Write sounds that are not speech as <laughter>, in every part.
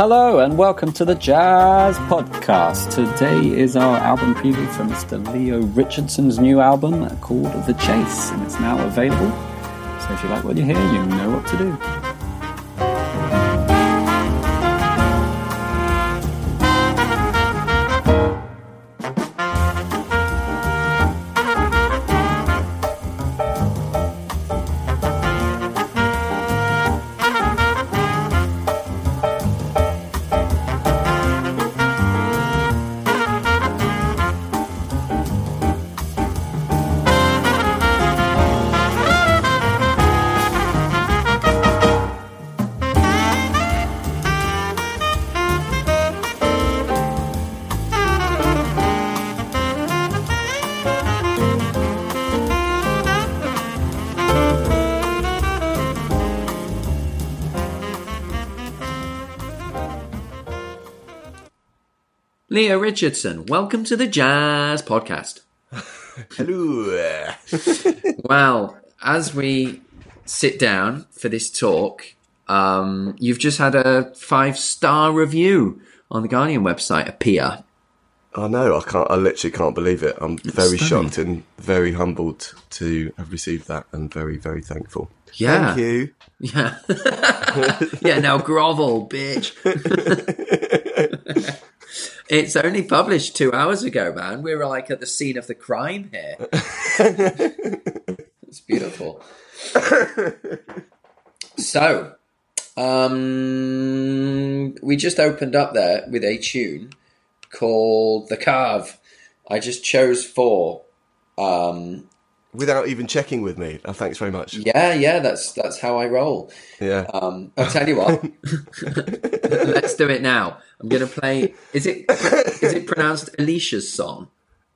Hello and welcome to the Jazz Podcast. Today is our album preview for Mr. Leo Richardson's new album called The Chase, and it's now available. So if you like what you hear, you know what to do. Leo Richardson, welcome to the Jazz Podcast. <laughs> Hello. <laughs> Well, as we sit down for this talk, um, you've just had a five star review on the Guardian website appear. I know. I can't. I literally can't believe it. I'm very stunning. shocked and very humbled to have received that, and very, very thankful. Yeah. Thank you. Yeah. <laughs> yeah, now grovel, bitch. It's only published two hours ago, man. We're like at the scene of the crime here. <laughs> it's beautiful. so, um, we just opened up there with a tune called The Carve. I just chose four. Um, Without even checking with me. Oh, thanks very much. yeah, yeah, that's that's how I roll. Yeah. Um, I'll tell you what. <laughs> <laughs> Let's do it now. I'm going to play. Is it is it pronounced Alicia's song?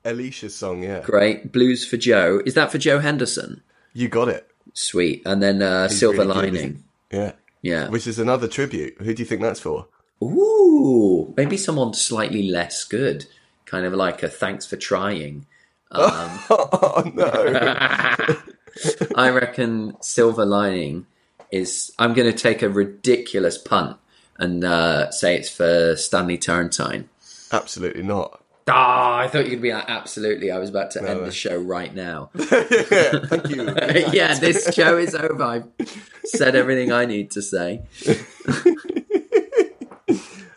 Alicia's song. Yeah. Great. Blues for Joe. Is that for Joe Henderson? You got it. Sweet. And then uh, Silver really good, Lining. Yeah. Yeah. Which is another tribute. Who do you think that's for? Ooh, maybe someone slightly less good. Kind of like a thanks for trying. Oh <laughs> no. <laughs> I reckon Silver Lining is. I'm going to take a ridiculous punt and uh, say it's for Stanley Turrentine. Absolutely not. Ah, I thought you were going to be like, absolutely. I was about to end no. the show right now. <laughs> yeah. Thank you. yeah, this show is over. I've said everything I need to say.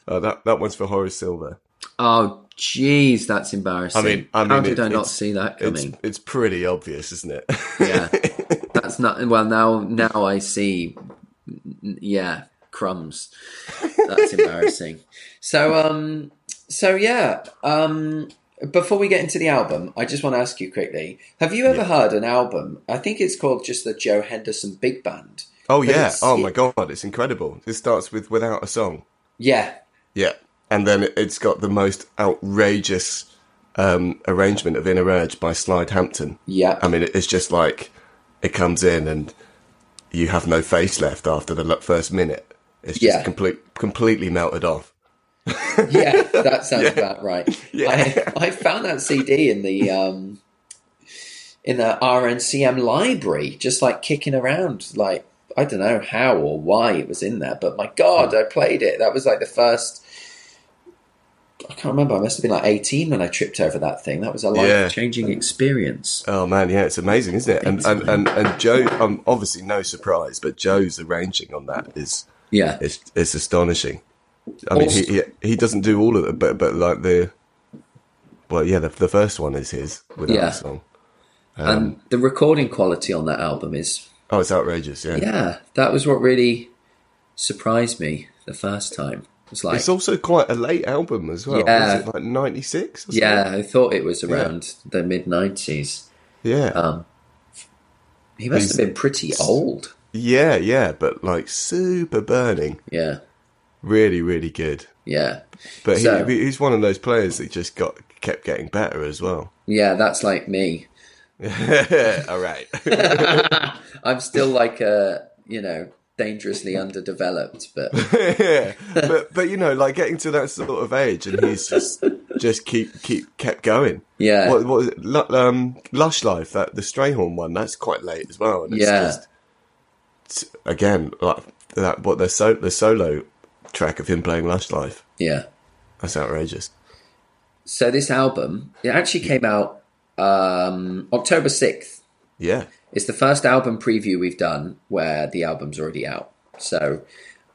Oh, that that one's for Horace Silver. Oh, jeez, that's embarrassing. I mean, I mean, how did it- I not see that coming? it's pretty obvious, isn't it? Yeah, <laughs> that's not. Well, now now I see. Yeah, crumbs. That's embarrassing. So um, so yeah um. Before we get into the album, I just want to ask you quickly: Have you ever heard an album? I think it's called just the Joe Henderson Big Band. oh yeah. it's- Oh my god, it's incredible. It starts with without a song. Yeah, Yeah, and then it- it's got the most outrageous um, arrangement of Inner Urge by Slide Hampton. yeah. I mean, it's just like it comes in and you have no face left after the first minute. It's just Yeah. complete, completely melted off. Yeah, that <laughs> sounds about right. <laughs> Yeah. I, I found that CD in the um, in the RNCM library, just like kicking around. Like I don't know how or why it was in there, but my God, I played it. That was like the first. I can't remember. I must have been like eighteen when I tripped over that thing. That was a life changing experience. Oh man, yeah, it's amazing, isn't it? And and and, and Joe, um, obviously no surprise, but Joe's arranging on that is Yeah, it's it's astonishing. I mean, he, Also- he he doesn't do all of it, but but like the well, yeah, the the first one is his without Yeah. a song. and the recording quality on that album is Oh, it's outrageous. Yeah, yeah. That was what really surprised me the first time. It was like it's also quite a late album as well. Yeah. Was it like ninety six? Yeah, I thought it was around the mid nineties. yeah, Um, he must He's- have been pretty old. yeah, yeah. But like super burning, Yeah, really, really good. yeah, But So- he, he's one of those players that just got kept getting better as well. yeah. That's like me. <laughs> All right. <laughs> I'm still like a you know dangerously underdeveloped, but <laughs> yeah, but but you know, like getting to that sort of age, and he's just just keep keep kept going. yeah, What, what was it? Lu- um, Lush Life, that the Strayhorn one, that's quite late as well. And it's Yeah. just, again, like that. What the so the solo track of him playing Lush Life. Yeah. That's outrageous. So this album, it actually came out um, October 6th. Yeah. It's the first album preview we've done where the album's already out. So,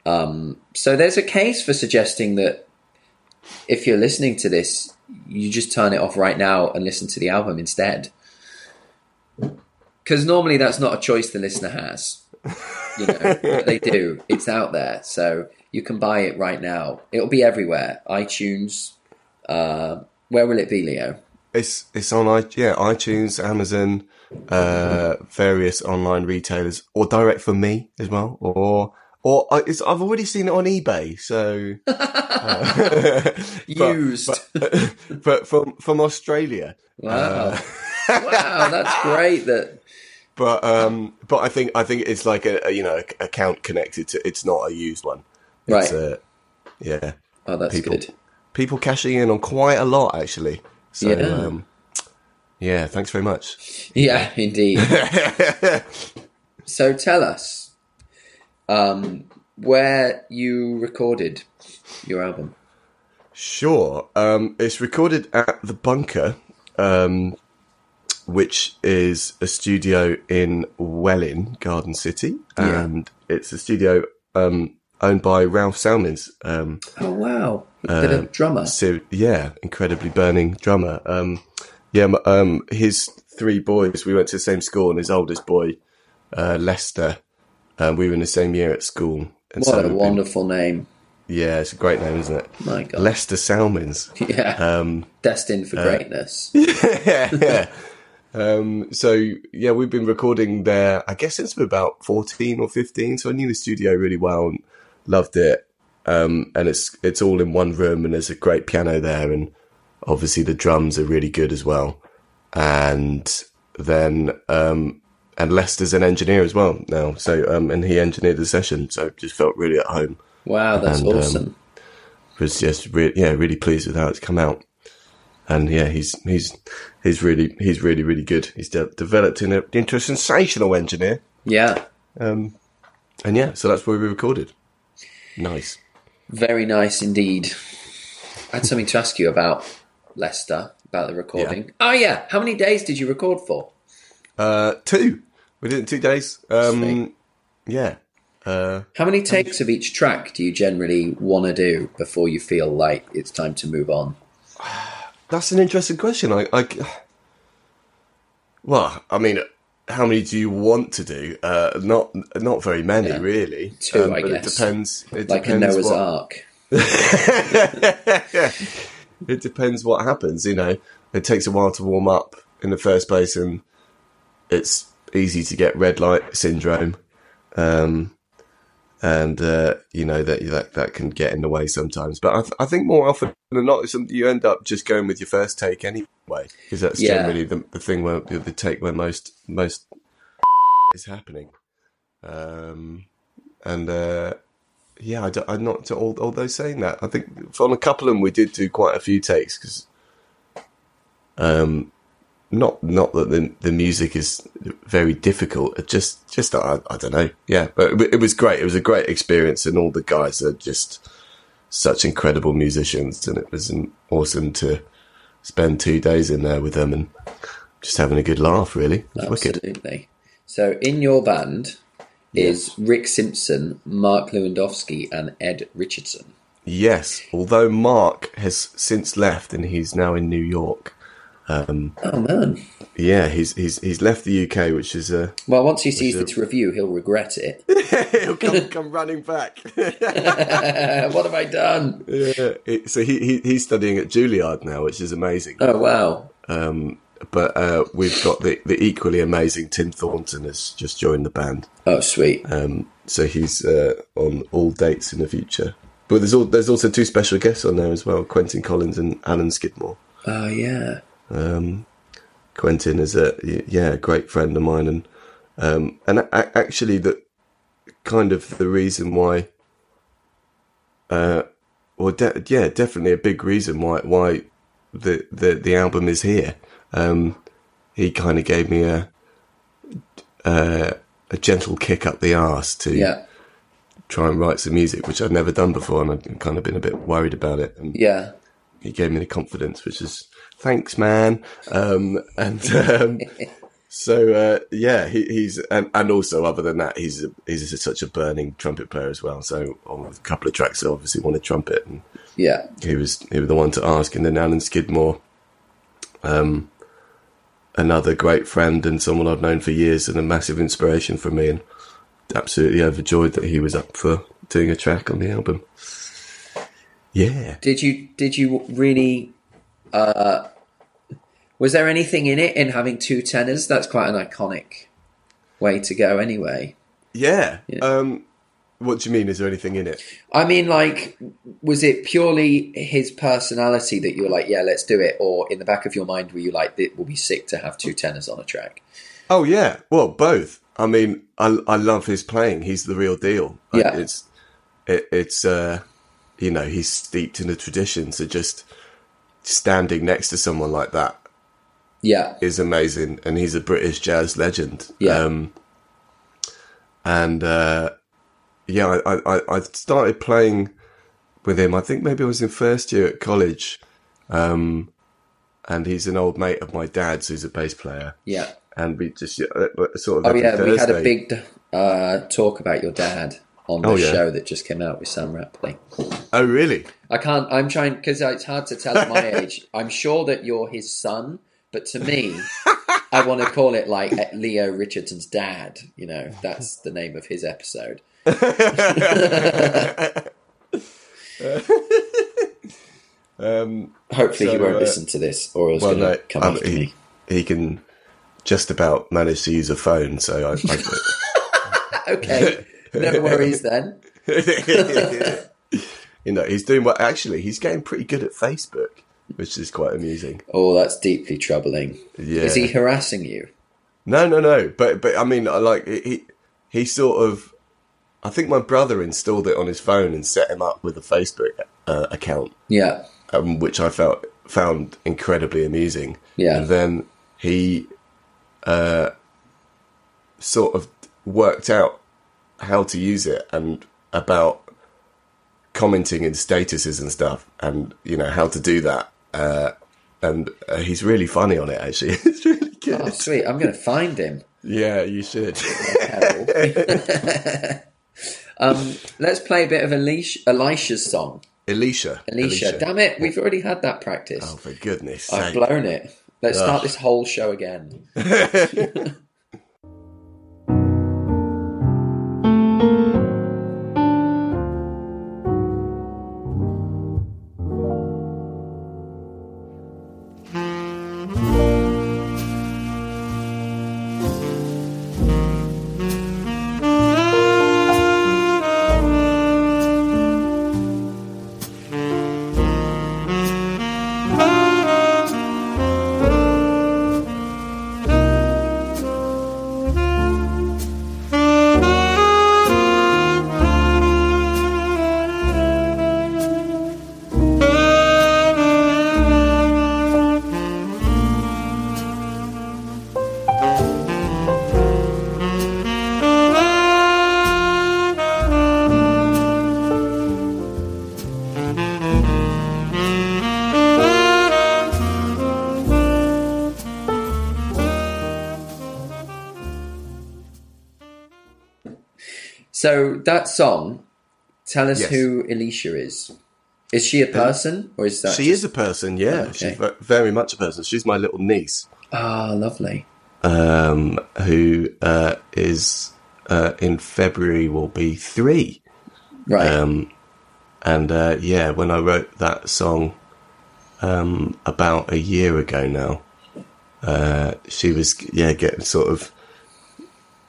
um, so there's a case for suggesting that if you're listening to this, you just turn it off right now and listen to the album instead. Because normally that's not a choice the listener has. You know, <laughs> but they do. It's out there, so you can buy it right now. It'll be everywhere. iTunes. Uh, where will it be, Leo? It's it's on i yeah iTunes, Amazon, uh, various online retailers, or direct from me as well, or or I, it's, I've already seen it on eBay. So uh, <laughs> Used. but, <laughs> but from from Australia. Wow. wow, that's <laughs> great that But um, but I think I think it's like a, a you know account connected to. It's not a used one. It's, Right. Uh, yeah. Oh, that's People- good. People cashing in on quite a lot actually. So Yeah. um, yeah. Thanks very much. Yeah, indeed. <laughs> so tell us um, where you recorded your album. Sure. Um, it's recorded at the Bunker, um, which is a studio in Welwyn, Garden City, Yeah. and it's a studio um, owned by Ralph Salmins. Um, Oh wow, a drummer. so yeah, incredibly burning drummer. Um, yeah, um, his three boys. We went to the same school, and his oldest boy, uh, Lester. Uh, we were in the same year at school. And What a we've been- wonderful name! yeah, it's a great name, isn't it? My God, Lester Salmins. <laughs> yeah, Um, destined for greatness. <laughs> yeah. Um, so yeah, we've been recording there. I guess since we're about fourteen or fifteen. So I knew the studio really well and loved it. Um, and it's it's all in one room, and there's a great piano there, and obviously the drums are really good as well. And then um, and Lester's an engineer as well now. So um, and he engineered the session, so just felt really at home. Wow, that's and, um, awesome. Was just re- yeah, really pleased with how it's come out. And yeah, he's he's he's really he's really really good. He's de- developed in a, into a sensational engineer. yeah, Um, and yeah, so that's where we recorded. Nice. very nice indeed. I had something to ask you about Lester about the recording. Oh yeah, how many days did you record for? Uh, two. We did it in two days. Um, yeah. Uh, How many takes of each track do you generally want to do before you feel like it's time to move on? <sighs> that's an interesting question. I, I, <sighs> well, I mean, how many do you want to do? Uh, not not very many, Yeah. really. Um, I guess. It depends. It Like a Noah's what- Ark. <laughs> <laughs> it depends what happens. You know, it takes a while to warm up in the first place, and it's easy to get red light syndrome, um, and uh, you know that that that can get in the way sometimes. But I, th- I think more often than not, it's something you end up just going with your first take anyway, because that's Yeah. generally the, the thing where the take where most most <laughs> is happening. Um, and uh, yeah, I I'm not. al- Although saying that, I think on a couple of them we did do quite a few takes because, um, not not that the the music is very difficult. Just just I, I don't know. Yeah, but it, it was great. It was a great experience, and all the guys are just such incredible musicians, and it was awesome to spend two days in there with them and just having a good laugh. Really, was wicked. Absolutely. So in your band is Rick Simpson, Mark Lewandowski, and Ed Richardson. Yes, although Mark has since left and he's now in New York. Um, Oh man. yeah, he's he's he's left the UK, which is uh, Well, once he sees this review, he'll regret it. <laughs> he'll come come running back. <laughs> what have I done? yeah, it, so he, he he's studying at Juilliard now, which is amazing. Oh wow. Um, but uh, we've got the the equally amazing Tim Thornton has just joined the band. Oh sweet. Um, so he's uh, on all dates in the future. But there's all, there's also two special guests on there as well: Quentin Collins and Alan Skidmore. Oh yeah. Um, Quentin is a yeah a great friend of mine, and um, and a- actually the kind of the reason why, uh, well, de- yeah, definitely a big reason why why the the the album is here. Um, he kind of gave me a uh, a gentle kick up the arse to Yeah. try and write some music, which I'd never done before, and I'd kind of been a bit worried about it. And Yeah. he gave me the confidence, which is thanks, man. Um, <laughs> and um, so uh, yeah, he, he's and, and also other than that, he's a, he's a, such a burning trumpet player as well. So on a couple of tracks, I obviously wanted trumpet, and Yeah. he was he was the one to ask. And then Alan Skidmore, um, another great friend and someone I've known for years, and a massive inspiration for me, and absolutely overjoyed that he was up for doing a track on the album. Yeah. Did you did you really uh was there anything in it in having two tenors? That's quite an iconic way to go anyway. Yeah. Yeah. Um, what do you mean? Is there anything in it? I mean like was it purely his personality that you were like, yeah, let's do it or in the back of your mind were you like it will be sick to have two tenors on a track? Oh yeah. Well, both. I mean, I I love his playing. He's the real deal. Like, Yeah. It's it, it's uh, you know, he's steeped in the tradition. So just standing next to someone like that Yeah. is amazing, and he's a British jazz legend. Yeah. Um, and uh, yeah, I, I I started playing with him. I think maybe I was in first year at college. Um, and he's an old mate of my dad's, who's a bass player. Yeah. And we just uh, sort of Oh yeah, we had a big uh talk about your dad on the Oh, yeah. show that just came out with Sam Rapley. Oh really? I can't. I'm trying because it's hard to tell at my <laughs> age. I'm sure that you're his son, but to me, I want to call it like Leo Richardson's dad. You know, that's the name of his episode. Um, Hopefully, he won't uh, listen to this, or he's well, going to no, come um, after he, me. he can just about manage to use a phone, so I. <laughs> Okay, no worries then. <laughs> You know, he's doing well. Actually, he's getting pretty good at Facebook, which is quite amusing. Oh, that's deeply troubling. Yeah. Is he harassing you? No, no, no. But but I mean, I like he he sort of. I think my brother installed it on his phone and set him up with a Facebook uh, account, Yeah, um, which I felt found incredibly amusing. Yeah. And then he uh, sort of worked out how to use it and about commenting in statuses and stuff, and you know how to do that. Uh, and uh, he's really funny on it. Actually, <laughs> it's really good. oh sweet. I'm going to find him. Yeah, you should. <laughs> <laughs> Um, let's play a bit of Elisha, Elisha's song. Elisha, Elisha, Damn it, we've already had that practice. Oh, for goodness I've sake. blown it. Let's start this whole show again. <laughs> So that song, tell us Yes. who Alicia is. Is she a person or is that? She is a person, yeah. Okay. She's very much a person. She's my little niece, Ah, lovely. um, who uh, is uh, in February will be three. Right. Um, and uh, yeah, when I wrote that song um, about a year ago now, uh, she was yeah getting sort of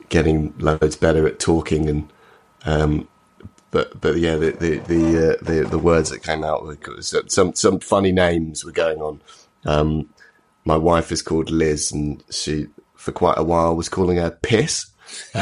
getting loads better at talking and um, but but yeah the the the, uh, the the words that came out were some some funny names were going on. Um, my wife is called Liz, and she for quite a while was calling her Piss, <laughs>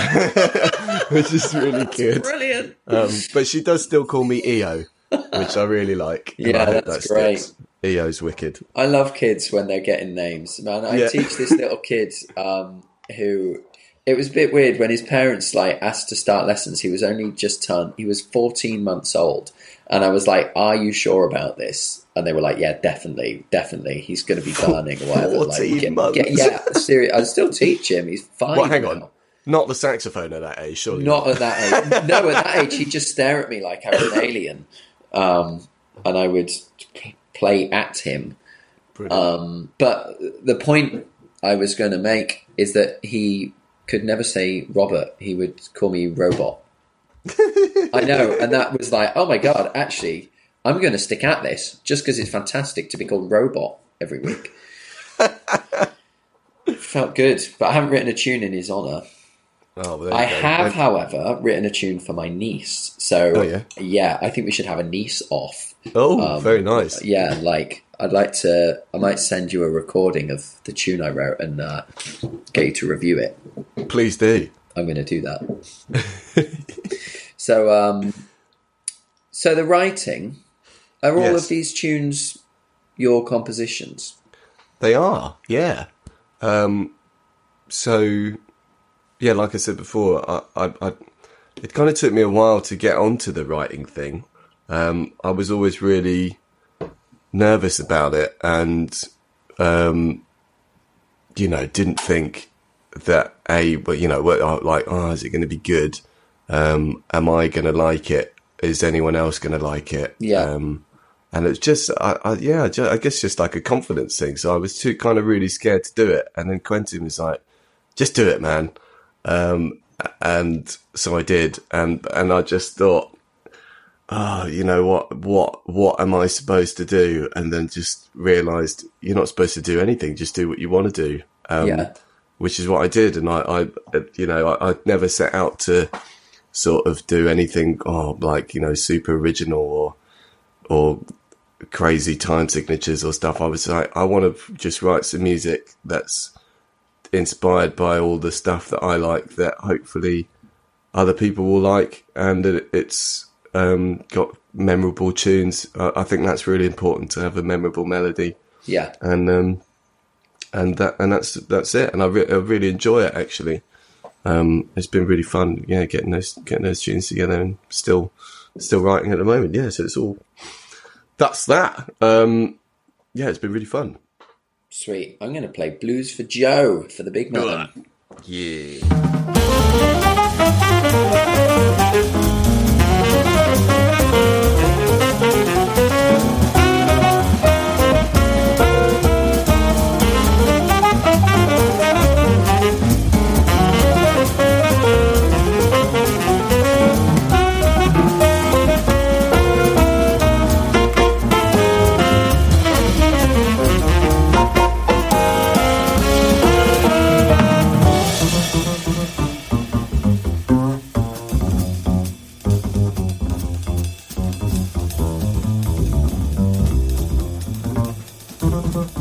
which is really good. Brilliant. Um, but she does still call me EO, which I really like. Yeah, that's that great. sticks. EO's wicked. I love kids when they're getting names. Man, I Yeah. teach this little kid um, who it was a bit weird when his parents like asked to start lessons. He was only just turned. He was fourteen months old, and I was like, "Are you sure about this?" And they were like, "Yeah, definitely, definitely. He's going to be burning or whatever." like, 14 get- months. get- yeah, serious. I still teach him. He's fine. Well, hang now. on. Not the saxophone at that age, surely. Not at that age. No, at that age, he'd just stare at me like I was an alien, um, and I would p- play at him. Brilliant. Um, but the point I was going to make is that he could never say Robert. He would call me Robot. I know, and that was like, oh my god! Actually, I'm going to stick at this just because it's fantastic to be called Robot every week. <laughs> Felt good, but I haven't written a tune in his honour. oh, well, there you I've... However, written a tune for my niece. So Oh, yeah? I think we should have a niece off. Oh, um, very nice. Yeah, like I'd like to. I might send you a recording of the tune I wrote and uh, get you to review it. Please do. I'm going to do that. <laughs> so, um, so the writing are all Yes. of these tunes your compositions? They are, yeah. Um, so, yeah, like I said before, I, I, I, it kind of took me a while to get onto the writing thing. Um, I was always really nervous about it, and um, you know, didn't think that a, but you know, uh, like, oh, is it going to be good? Um, am I going to like it? Is anyone else going to like it? Yeah. Um, and it's just, I, I yeah, ju- I guess just like a confidence thing. So I was too kind of really scared to do it, and then Quentin was like, "Just do it, man." Um, and so I did, and and I just thought, oh, you know what, what, what am I supposed to do? And then just realised you're not supposed to do anything. Just do what you want to do. Um, Yeah. Which is what I did, and I, I you know, I, I never set out to sort of do anything, oh, like you know, super original or or crazy time signatures or stuff. I was like, I want to just write some music that's inspired by all the stuff that I like that hopefully other people will like and that it's um, got memorable tunes. I, I think that's really important to have a memorable melody Yeah, and um, and that and that's that's it. And I, re- I really enjoy it actually. Um, it's been really fun, yeah, getting those getting those tunes together and still still writing at the moment. Yeah, so it's all that's that. Um, yeah, it's been really fun. sweet. I'm going to play Blues for Joe for the big man. Yeah. Música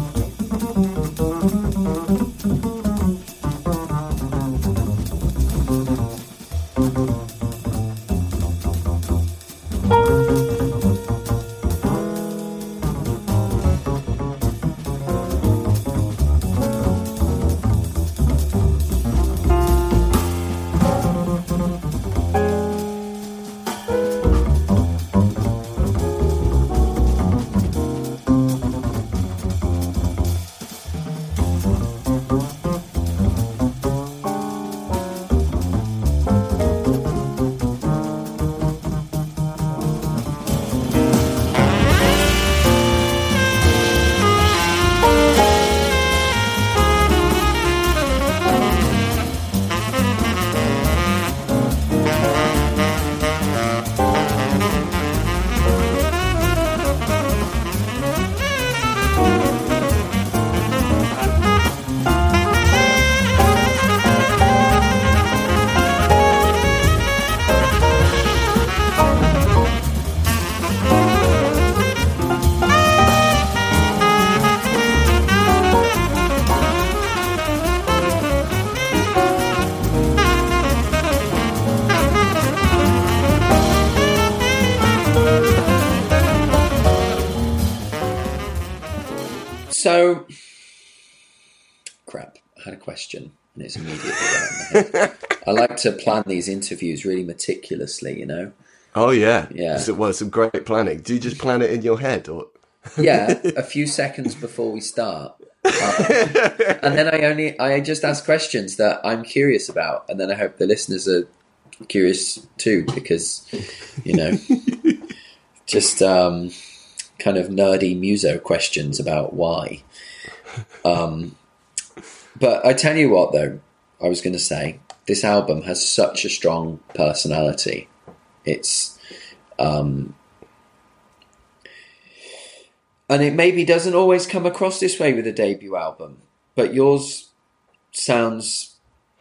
to plan these interviews really meticulously, you know. Oh yeah, Yeah. So, well, some great planning. Do you just plan it in your head, or <laughs> Yeah, a few seconds before we start. Um, and then I only I just ask questions that I'm curious about, and then I hope the listeners are curious too, because you know, <laughs> just um, kind of nerdy muso questions about why. Um, but I tell you what, though, I was going to say this album has such a strong personality. It's um, and it maybe doesn't always come across this way with a debut album, but yours sounds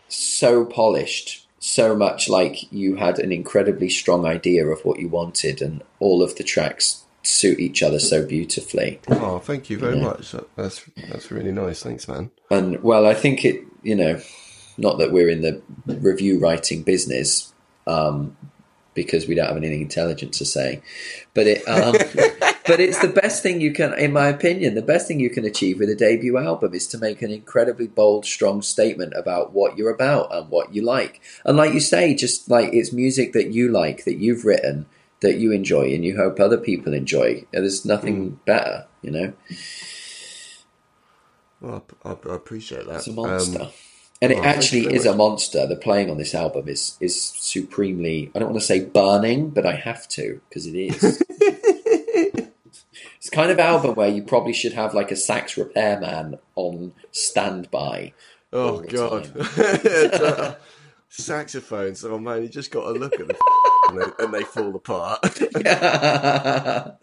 so polished, so much like you had an incredibly strong idea of what you wanted, and all of the tracks suit each other so beautifully. oh, thank you very much. That's that's really nice. Thanks, man. And well, I think it, you know, not that we're in the review writing business, um, because we don't have anything intelligent to say, but it, um, <laughs> but it's the best thing you can, in my opinion, the best thing you can achieve with a debut album is to make an incredibly bold, strong statement about what you're about and what you like. And like you say, just like it's music that you like, that you've written, that you enjoy, and you hope other people enjoy. There's nothing better, you know. Well, I, I, I appreciate that. It's a monster. Um, and it oh, actually is a monster. The playing on this album is is supremely. I don't want to say burning, but I have to because it is. <laughs> it's kind of album where you probably should have like a sax repairman on standby. oh god, <laughs> saxophones. Oh man, you just got to look at them <laughs> and they, and they fall apart. <laughs>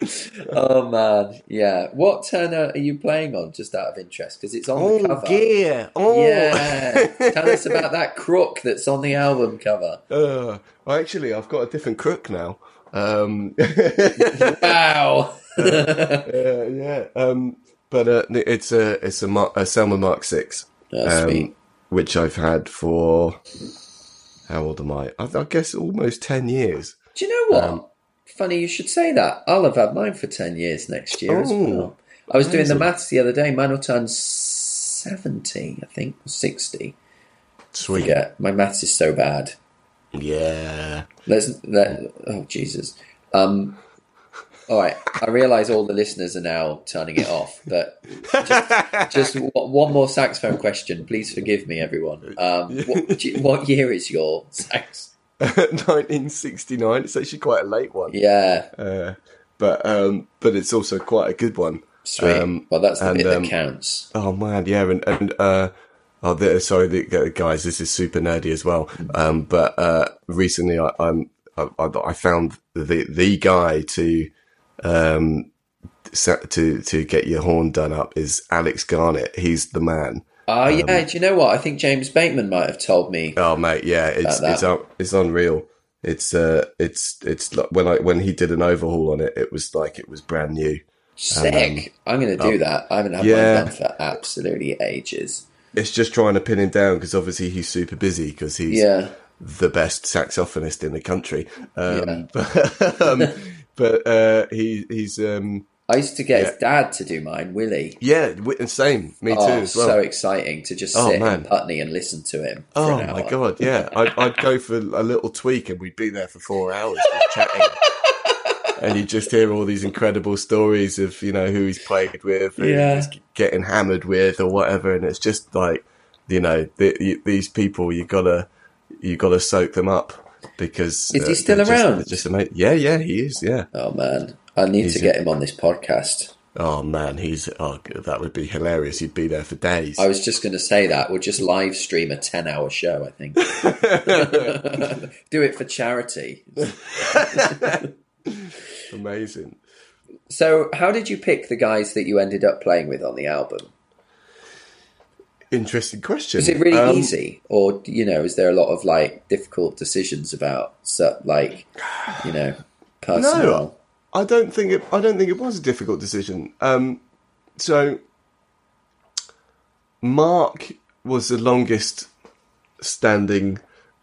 oh man, yeah. What Turner are you playing on? Just out of interest, because it's on the oh cover. dear. Oh. Yeah, tell us <laughs> about that crook that's on the album cover. Uh, well, actually, I've got a different crook now. Um, Wow. Uh, yeah, um, but uh, it's a it's a, Mar- a Selmer Mark Six, That's um, sweet. which I've had for how old am I? I, I guess almost ten years. Do you know what? Um, Funny you should say that. I'll have had mine for 10 years next year as Oh, well. I was doing the maths the other day. Mine will turn 70, I think, or 60. Sweet, Yeah, my maths is so bad. yeah. Let's, let, oh, Jesus. Um, all right, I realise all the listeners are now turning it off, but just, just <laughs> w- one more saxophone question. Please forgive me, everyone. Um, what, you- what year is your sax? <laughs> 1969. It's actually quite a late one, Yeah, uh, but um, but it's also quite a good one. sweet. Um, well, that's the and, bit um, that counts. Oh man, yeah, and and uh, oh, the, sorry, the, guys, this is super nerdy as well. Um, but uh, recently, I, I'm I, I I found the the guy to um to to get your horn done up is Alex Garnett. He's the man. Oh yeah, do you know what? I think James Bateman might have told me. Oh mate, yeah, it's it's un- it's unreal. It's uh, it's it's like when I when he did an overhaul on it, it was like it was brand new. Sick. I'm going to do that. I haven't had um, yeah. mine done for absolutely ages. It's just trying to pin him down because obviously he's super busy because he's Yeah. the best saxophonist in the country. Um, Yeah. <laughs> But, <laughs> um, but uh, he he's um, I used to get Yeah. his dad to do mine, Willie. yeah, same. Me too Oh, as well. so exciting to just Oh, sit man. in Putney and listen to him. Oh my hour. god, yeah. <laughs> I'd, I'd go for a little tweak and we'd be there for four hours just chatting. <laughs> And you just hear all these incredible stories of you know who he's played with, who Yeah. he's getting hammered with, or whatever. And it's just like you know the, you, these people you gotta you gotta soak them up because Is he uh, still they're just- around? they're Just, ama- yeah, yeah, he is. Yeah. Oh man, I need He's to get him on this podcast. Oh man, he's oh that would be hilarious. He'd be there for days. I was just going to say that we'll just live stream a ten-hour show. I think. <laughs> do it for charity. Amazing. So, how did you pick the guys that you ended up playing with on the album? Interesting question. Is it really Um, easy, or you know, is there a lot of like difficult decisions about, like, you know, personnel? I don't think it. I don't think it was a difficult decision. Um, so Mark was the longest standing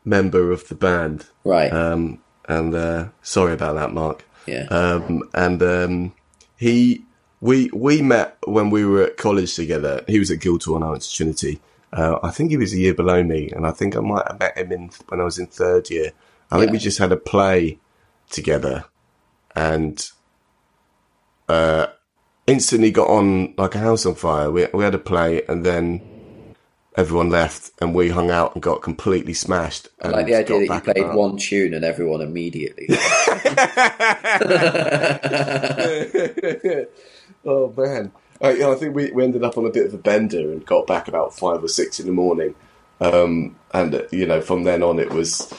member of the band, Right? um, and uh, sorry about that, Mark. yeah. Um, and um, he, we we met when we were at college together. He was at Guildhall and I went to Trinity. Uh, I think he was a year below me, and I think I might have met him in when I was in third year. I think we just had a play together, and uh, instantly got on like a house on fire. We we had a play, and then everyone left, and we hung out and got completely smashed. I And like the idea that you played about- one tune and everyone immediately. <laughs> <laughs> <laughs> oh man! I, yeah, I think we, we ended up on a bit of a bender and got back about five or six in the morning. Um, and uh, you know, from then on, it was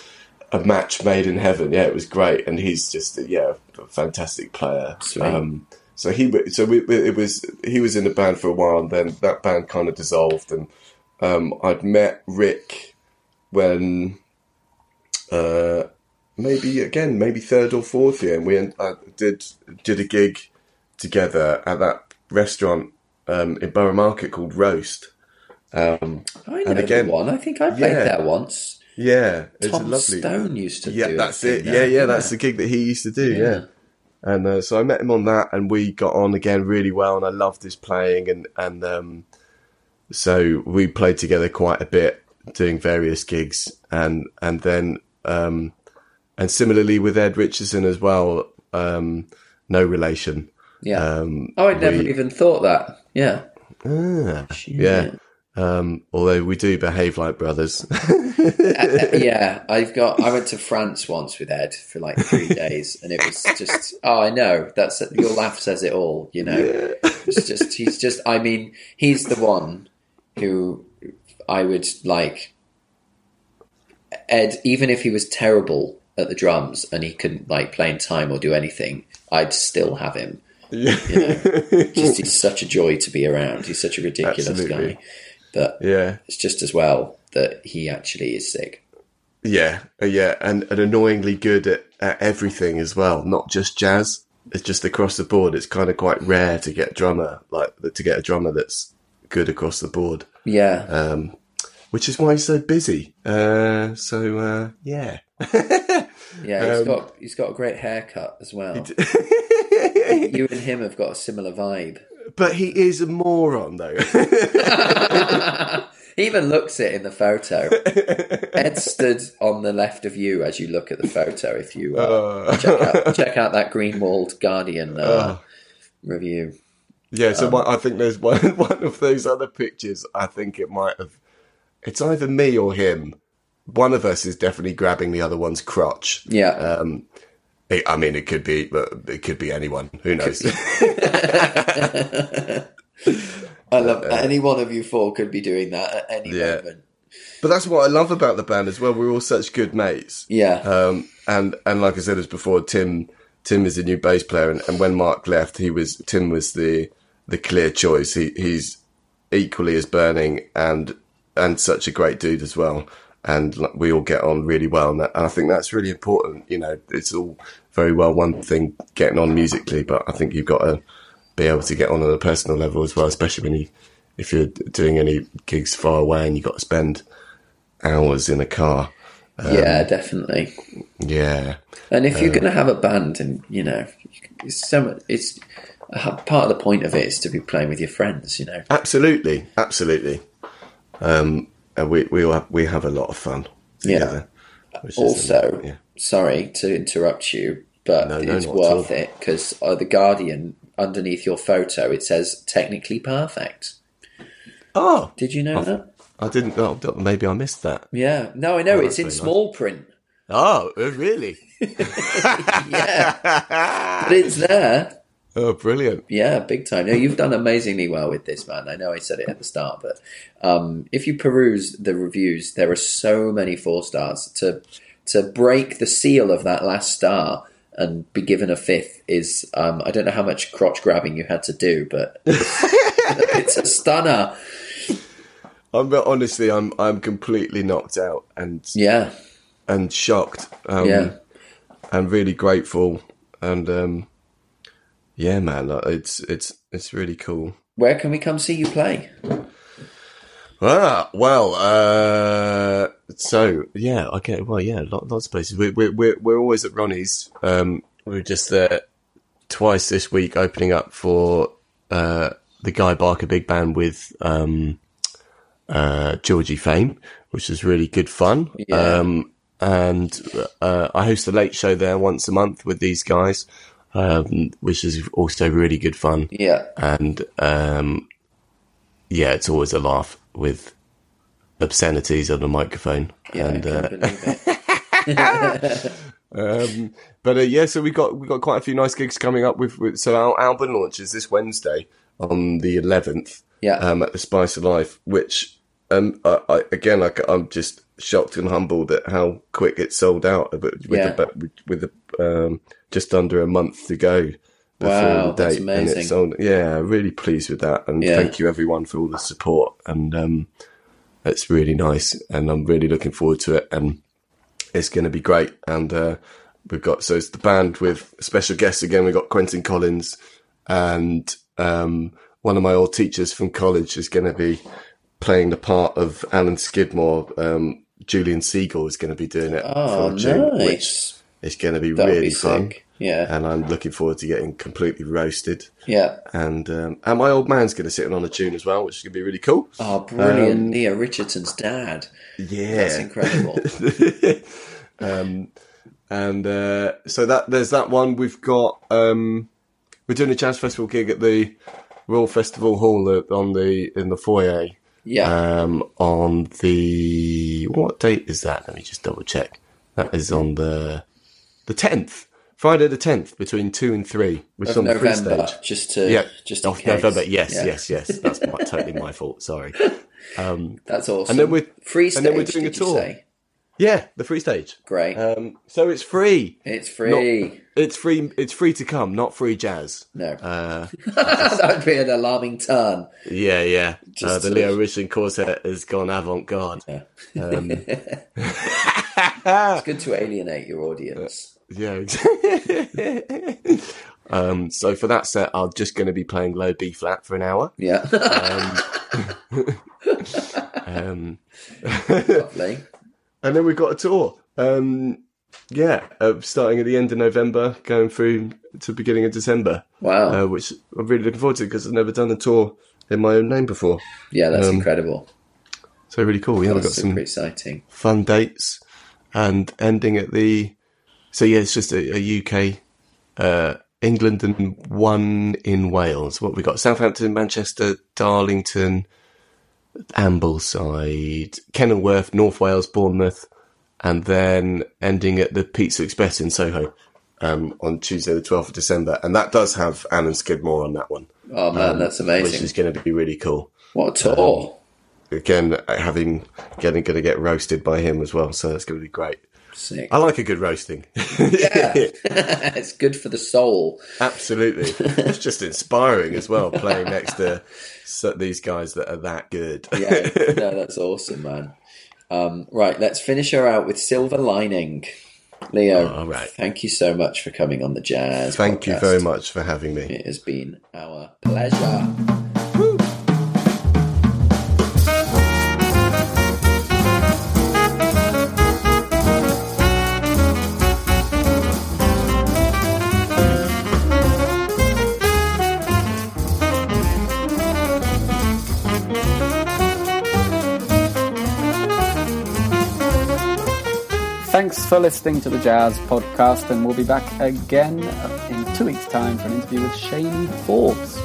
a match made in heaven. Yeah, it was great, and he's just uh, yeah, a fantastic player. Um, so he so we, we- it was he was in the band for a while, and then that band kind of dissolved, and um, I'd met Rick when uh, maybe again maybe third or fourth year, and we uh, did did a gig together at that restaurant um, in Borough Market called Roast. Um, I know And again- one. I think I played Yeah. there once. yeah, it's Tom lovely. Stone used to yeah, do that's it. Yeah, yeah, that's the gig that he used to do. Yeah. And uh, so I met him on that, and we got on again really well, and I loved his playing, and and um, so we played together quite a bit, doing various gigs, and and then um, and similarly with Ed Richardson as well, um, no relation. Yeah. Um, oh, I'd never we- even thought that. Yeah. ah, yeah. Um, although we do behave like brothers. <laughs> Uh, yeah, I've got. I went to France once with Ed for like three <laughs> days, and it was just. Oh, I know. That's your laugh says it all. You know, it's just. He's just. I mean, he's the one who I would like. Ed, even if he was terrible at the drums and he couldn't like play in time or do anything, I'd still have him. Yeah. <laughs> Just he's such a joy to be around. He's such a ridiculous Absolutely. guy. But yeah. it's just as well that he actually is sick. Yeah, uh, yeah, and, and annoyingly good at, at everything as well, not just jazz. It's just across the board. It's kind of quite rare to get a drummer like to get a drummer that's good across the board, Yeah. um, which is why he's so busy. Uh, so uh, yeah, <laughs> Yeah, he's Um, got he's got a great haircut as well. <laughs> <laughs> you and him have got a similar vibe. but he is a moron though. <laughs> He even looks it in the photo. Ed stood on the left of you as you look at the photo. If you uh, check, out, check out that Greenwald Guardian uh, review. yeah, Um, so one, I think there's one <laughs> one of those other pictures. I think it might have. It's either me or him. One of us is definitely grabbing the other one's crotch. Yeah, Um, it, I mean, it could be, but it could be anyone. Who knows? <laughs> I love any one of you four could be doing that at any Yeah. moment. but that's what I love about the band as well. We're all such good mates. Yeah, Um, and and like I said as before, Tim Tim is the new bass player, and, and when Mark left, he was Tim was the the clear choice. He he's equally as burning and and such a great dude as well. And like, we all get on really well, and, that, and I think that's really important. You know, it's all very well one thing getting on musically, but I think you've got to be able to get on on a personal level as well, especially when you if you're doing any gigs far away and you've got to spend hours in a car. yeah, definitely. Yeah, And if you're going to have a band, and you know, it's so much, it's part of the point of it is to be playing with your friends. You know, Absolutely, absolutely. Um, and we we have, we have a lot of fun together. um, also, yeah. sorry to interrupt you, but No, no, it's worth it because uh, the Guardian underneath your photo it says technically perfect. Oh, Did you know that? I didn't. Oh, maybe I missed that. Yeah, no, I know it's in nice. small print. Oh, really? <laughs> Yeah, but it's there. Oh, brilliant. Yeah, big time. No, you've done amazingly well with this, man. I know I said it at the start, but um, if you peruse the reviews, there are so many four stars. To to break the seal of that last star and be given a fifth is um, I don't know how much crotch grabbing you had to do, but <laughs> it's a stunner. I'm but honestly, I'm I'm completely knocked out and Yeah, and shocked. Um, Yeah. and really grateful. And um, yeah, man, like, it's it's it's really cool. where can we come see you play? Ah, well, uh, so yeah, okay, well, yeah, lot, lots of places. We, we, we're we're always at Ronnie's. Um, we were just there twice this week, opening up for uh, the Guy Barker Big Band with um, uh, Georgie Fame, which is really good fun. Yeah. Um, and uh, I host a late show there once a month with these guys, um, which is also really good fun. Yeah. And um, yeah, it's always a laugh with obscenities on the microphone. Yeah. and uh, <laughs> <laughs> um, but uh, yeah, so we got we got quite a few nice gigs coming up with. with so our album launches this Wednesday on the 11th Yeah. um, at the Spice of Life, which um, I, I, again I, am just shocked and humbled at how quick it sold out. With Yeah. the, with, with the, um, just under a month to go before Wow, the that's amazing. sold. Yeah, really pleased with that, and Yeah. thank you everyone for all the support. And um, it's really nice, and I'm really looking forward to it. And it's going to be great. And uh, we've got so it's the band with special guests again. We've got Quentin Collins and um, one of my old teachers from college is going to be playing the part of Alan Skidmore. Um, Julian Siegel is going to be doing it Oh, for June, which is going to be That'll really be fun. sick. Yeah. And I'm looking forward to getting completely roasted. Yeah. And um, and my old man's going to sit in on a tune as well, which is going to be really cool. Oh, brilliant. Um, Leo Richardson's dad. Yeah, That's incredible. <laughs> um, and uh, so that there's that one. We've got um, we're doing a jazz festival gig at the Royal Festival Hall uh, on the in the foyer Yeah. um, on the what date is that? Let me just double check. That is on the the tenth, Friday the tenth, between two and three, which is of on the free November. stage. Just to, Yeah, just of. November. Yes, Yeah. yes, yes. That's my, <laughs> totally my fault. Sorry. <laughs> Um, That's awesome. And then we're- free stage. and then we're doing a tour. say? Yeah, the free stage. Great. Um, so it's free. it's free. It's free. It's free to come, not free jazz. no, Uh, <laughs> that would be an alarming turn. yeah, yeah. Uh, the Leo Richardson quartet has gone avant-garde. Yeah. Um, It's good to alienate your audience. <laughs> yeah. <laughs> um, so for that set, I'm just going to be playing low B flat for an hour. Yeah, Um, lovely. and then we've got a tour. Um, yeah, uh, starting at the end of November, going through to beginning of December, Wow. uh, which I'm really looking forward to because I've never done a tour in my own name before. yeah, that's um, incredible. So really cool. Yeah, we've got some super exciting. fun dates and ending at the so yeah it's just a, a uk uh england and one in wales what we got southampton manchester darlington ambleside kenilworth north wales bournemouth and then ending at the pizza express in soho um, on tuesday the 12th of december and that does have alan skidmore on that one Oh man, that's amazing. which is going to be really cool What a tour. again having getting going to get roasted by him as well so that's going to be great Sick. I like a good roasting. Yeah. <laughs> <laughs> it's good for the soul. Absolutely. It's just inspiring as well, playing next to these guys that are that good. <laughs> Yeah, no, that's awesome, man. Um, right, let's finish her out with Silver Lining. Leo, All right. thank you so much for coming on the Jazz. Thank you very much for having me. It has been our pleasure. Thanks for listening to the Jazz Podcast, and we'll be back again in two weeks' time for an interview with Shane Forbes.